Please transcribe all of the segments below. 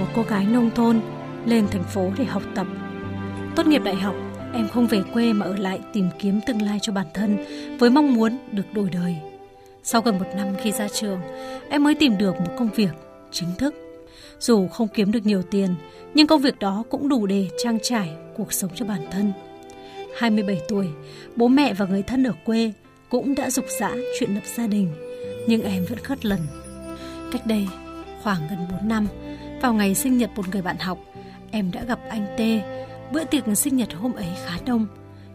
Một cô gái nông thôn, lên thành phố để học tập. Tốt nghiệp đại học, em không về quê mà ở lại tìm kiếm tương lai cho bản thân với mong muốn được đổi đời. Sau gần một năm khi ra trường, em mới tìm được một công việc chính thức. Dù không kiếm được nhiều tiền, nhưng công việc đó cũng đủ để trang trải cuộc sống cho bản thân. 27 tuổi, bố mẹ và người thân ở quê cũng đã dục dã chuyện lập gia đình, nhưng em vẫn khất lần. Cách đây khoảng gần 4 năm, vào ngày sinh nhật một người bạn học, em đã gặp anh T. Bữa tiệc sinh nhật hôm ấy khá đông,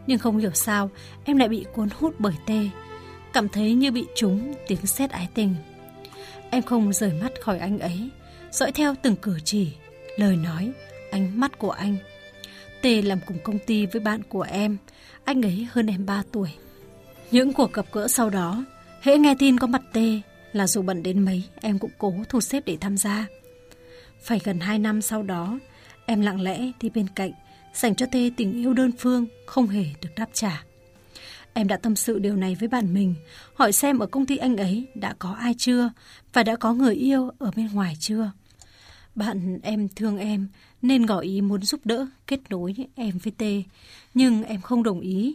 nhưng không hiểu sao em lại bị cuốn hút bởi T. Cảm thấy như bị trúng tiếng sét ái tình. Em không rời mắt khỏi anh ấy, dõi theo từng cử chỉ, lời nói, ánh mắt của anh. T làm cùng công ty với bạn của em, anh ấy hơn em 3 tuổi. Những cuộc gặp gỡ sau đó, hễ nghe tin có mặt T là dù bận đến mấy em cũng cố thu xếp để tham gia. Phải gần 2 năm sau đó, em lặng lẽ đi bên cạnh, dành cho Tê tình yêu đơn phương không hề được đáp trả. Em đã tâm sự điều này với bạn mình, hỏi xem ở công ty anh ấy đã có ai chưa và đã có người yêu ở bên ngoài chưa. Bạn em thương em nên ngỏ ý muốn giúp đỡ kết nối em với Tê, nhưng em không đồng ý.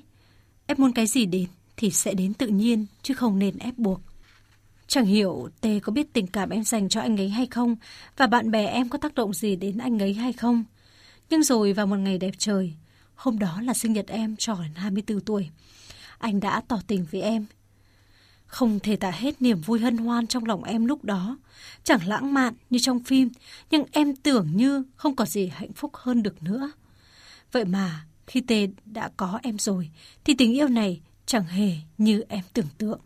Em muốn cái gì đến thì sẽ đến tự nhiên chứ không nên ép buộc. Chẳng hiểu Tê có biết tình cảm em dành cho anh ấy hay không và bạn bè em có tác động gì đến anh ấy hay không. Nhưng rồi vào một ngày đẹp trời, hôm đó là sinh nhật em tròn 24 tuổi, anh đã tỏ tình với em. Không thể tả hết niềm vui hân hoan trong lòng em lúc đó. Chẳng lãng mạn như trong phim, nhưng em tưởng như không có gì hạnh phúc hơn được nữa. Vậy mà, khi Tê đã có em rồi, thì tình yêu này chẳng hề như em tưởng tượng.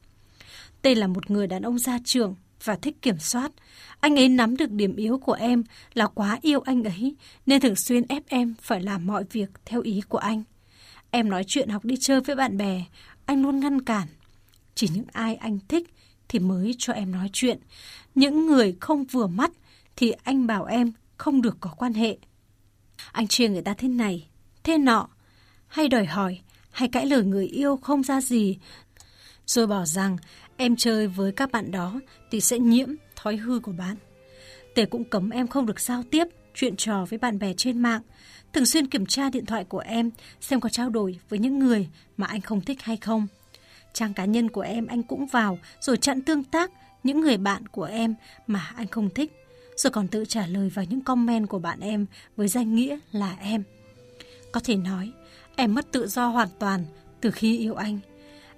Tê là một người đàn ông gia trưởng và thích kiểm soát. Anh ấy nắm được điểm yếu của em là quá yêu anh ấy, nên thường xuyên ép em phải làm mọi việc theo ý của anh. Em nói chuyện học đi chơi với bạn bè, anh luôn ngăn cản. Chỉ những ai anh thích thì mới cho em nói chuyện. Những người không vừa mắt thì anh bảo em không được có quan hệ. Anh chia người ta thế này, thế nọ, hay đòi hỏi, hay cãi lời người yêu không ra gì, rồi bảo rằng em chơi với các bạn đó thì sẽ nhiễm thói hư của bạn. Tề cũng cấm em không được giao tiếp, chuyện trò với bạn bè trên mạng, thường xuyên kiểm tra điện thoại của em xem có trao đổi với những người mà anh không thích hay không. Trang cá nhân của em anh cũng vào rồi chặn tương tác những người bạn của em mà anh không thích, rồi còn tự trả lời vào những comment của bạn em với danh nghĩa là em. Có thể nói, em mất tự do hoàn toàn từ khi yêu anh.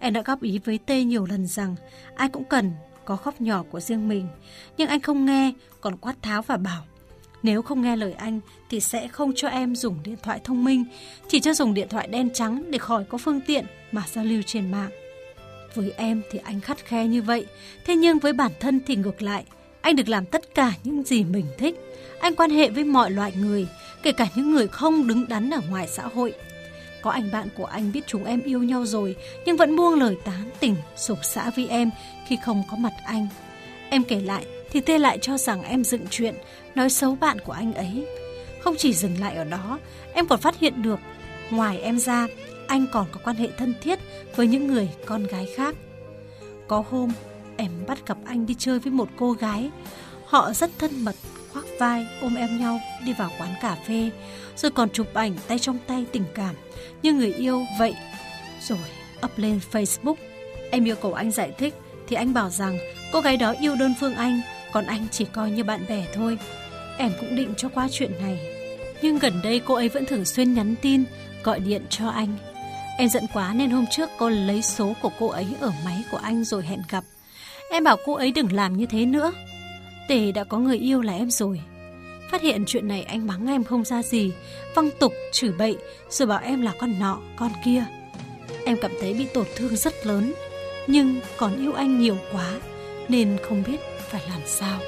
Em đã góp ý với T nhiều lần rằng ai cũng cần có khóc nhỏ của riêng mình, nhưng anh không nghe, còn quát tháo và bảo nếu không nghe lời anh thì sẽ không cho em dùng điện thoại thông minh, chỉ cho dùng điện thoại đen trắng để khỏi có phương tiện mà giao lưu trên mạng. Với em thì anh khắt khe như vậy, thế nhưng với bản thân thì ngược lại, anh được làm tất cả những gì mình thích. Anh quan hệ với mọi loại người, kể cả những người không đứng đắn ở ngoài xã hội. Có anh bạn của anh biết chúng em yêu nhau rồi, nhưng vẫn buông lời tán tỉnh, sục xã với em khi không có mặt anh. Em kể lại thì Tê lại cho rằng em dựng chuyện, nói xấu bạn của anh ấy. Không chỉ dừng lại ở đó, em còn phát hiện được, ngoài em ra, anh còn có quan hệ thân thiết với những người con gái khác. Có hôm, em bắt gặp anh đi chơi với một cô gái. Họ rất thân mật, vai, ôm em nhau, đi vào quán cà phê, rồi còn chụp ảnh tay trong tay tình cảm, như người yêu vậy. Rồi up lên Facebook. Em yêu cầu anh giải thích, thì anh bảo rằng cô gái đó yêu đơn phương anh, còn anh chỉ coi như bạn bè thôi. Em cũng định cho qua chuyện này. Nhưng gần đây cô ấy vẫn thường xuyên nhắn tin, gọi điện cho anh. Em giận quá nên hôm trước cô lấy số của cô ấy ở máy của anh rồi hẹn gặp. Em bảo cô ấy đừng làm như thế nữa. Tề đã có người yêu là em rồi. Phát hiện chuyện này anh mắng em không ra gì, văng tục, chửi bậy, rồi bảo em là con nọ, con kia. Em cảm thấy bị tổn thương rất lớn, nhưng còn yêu anh nhiều quá nên không biết phải làm sao.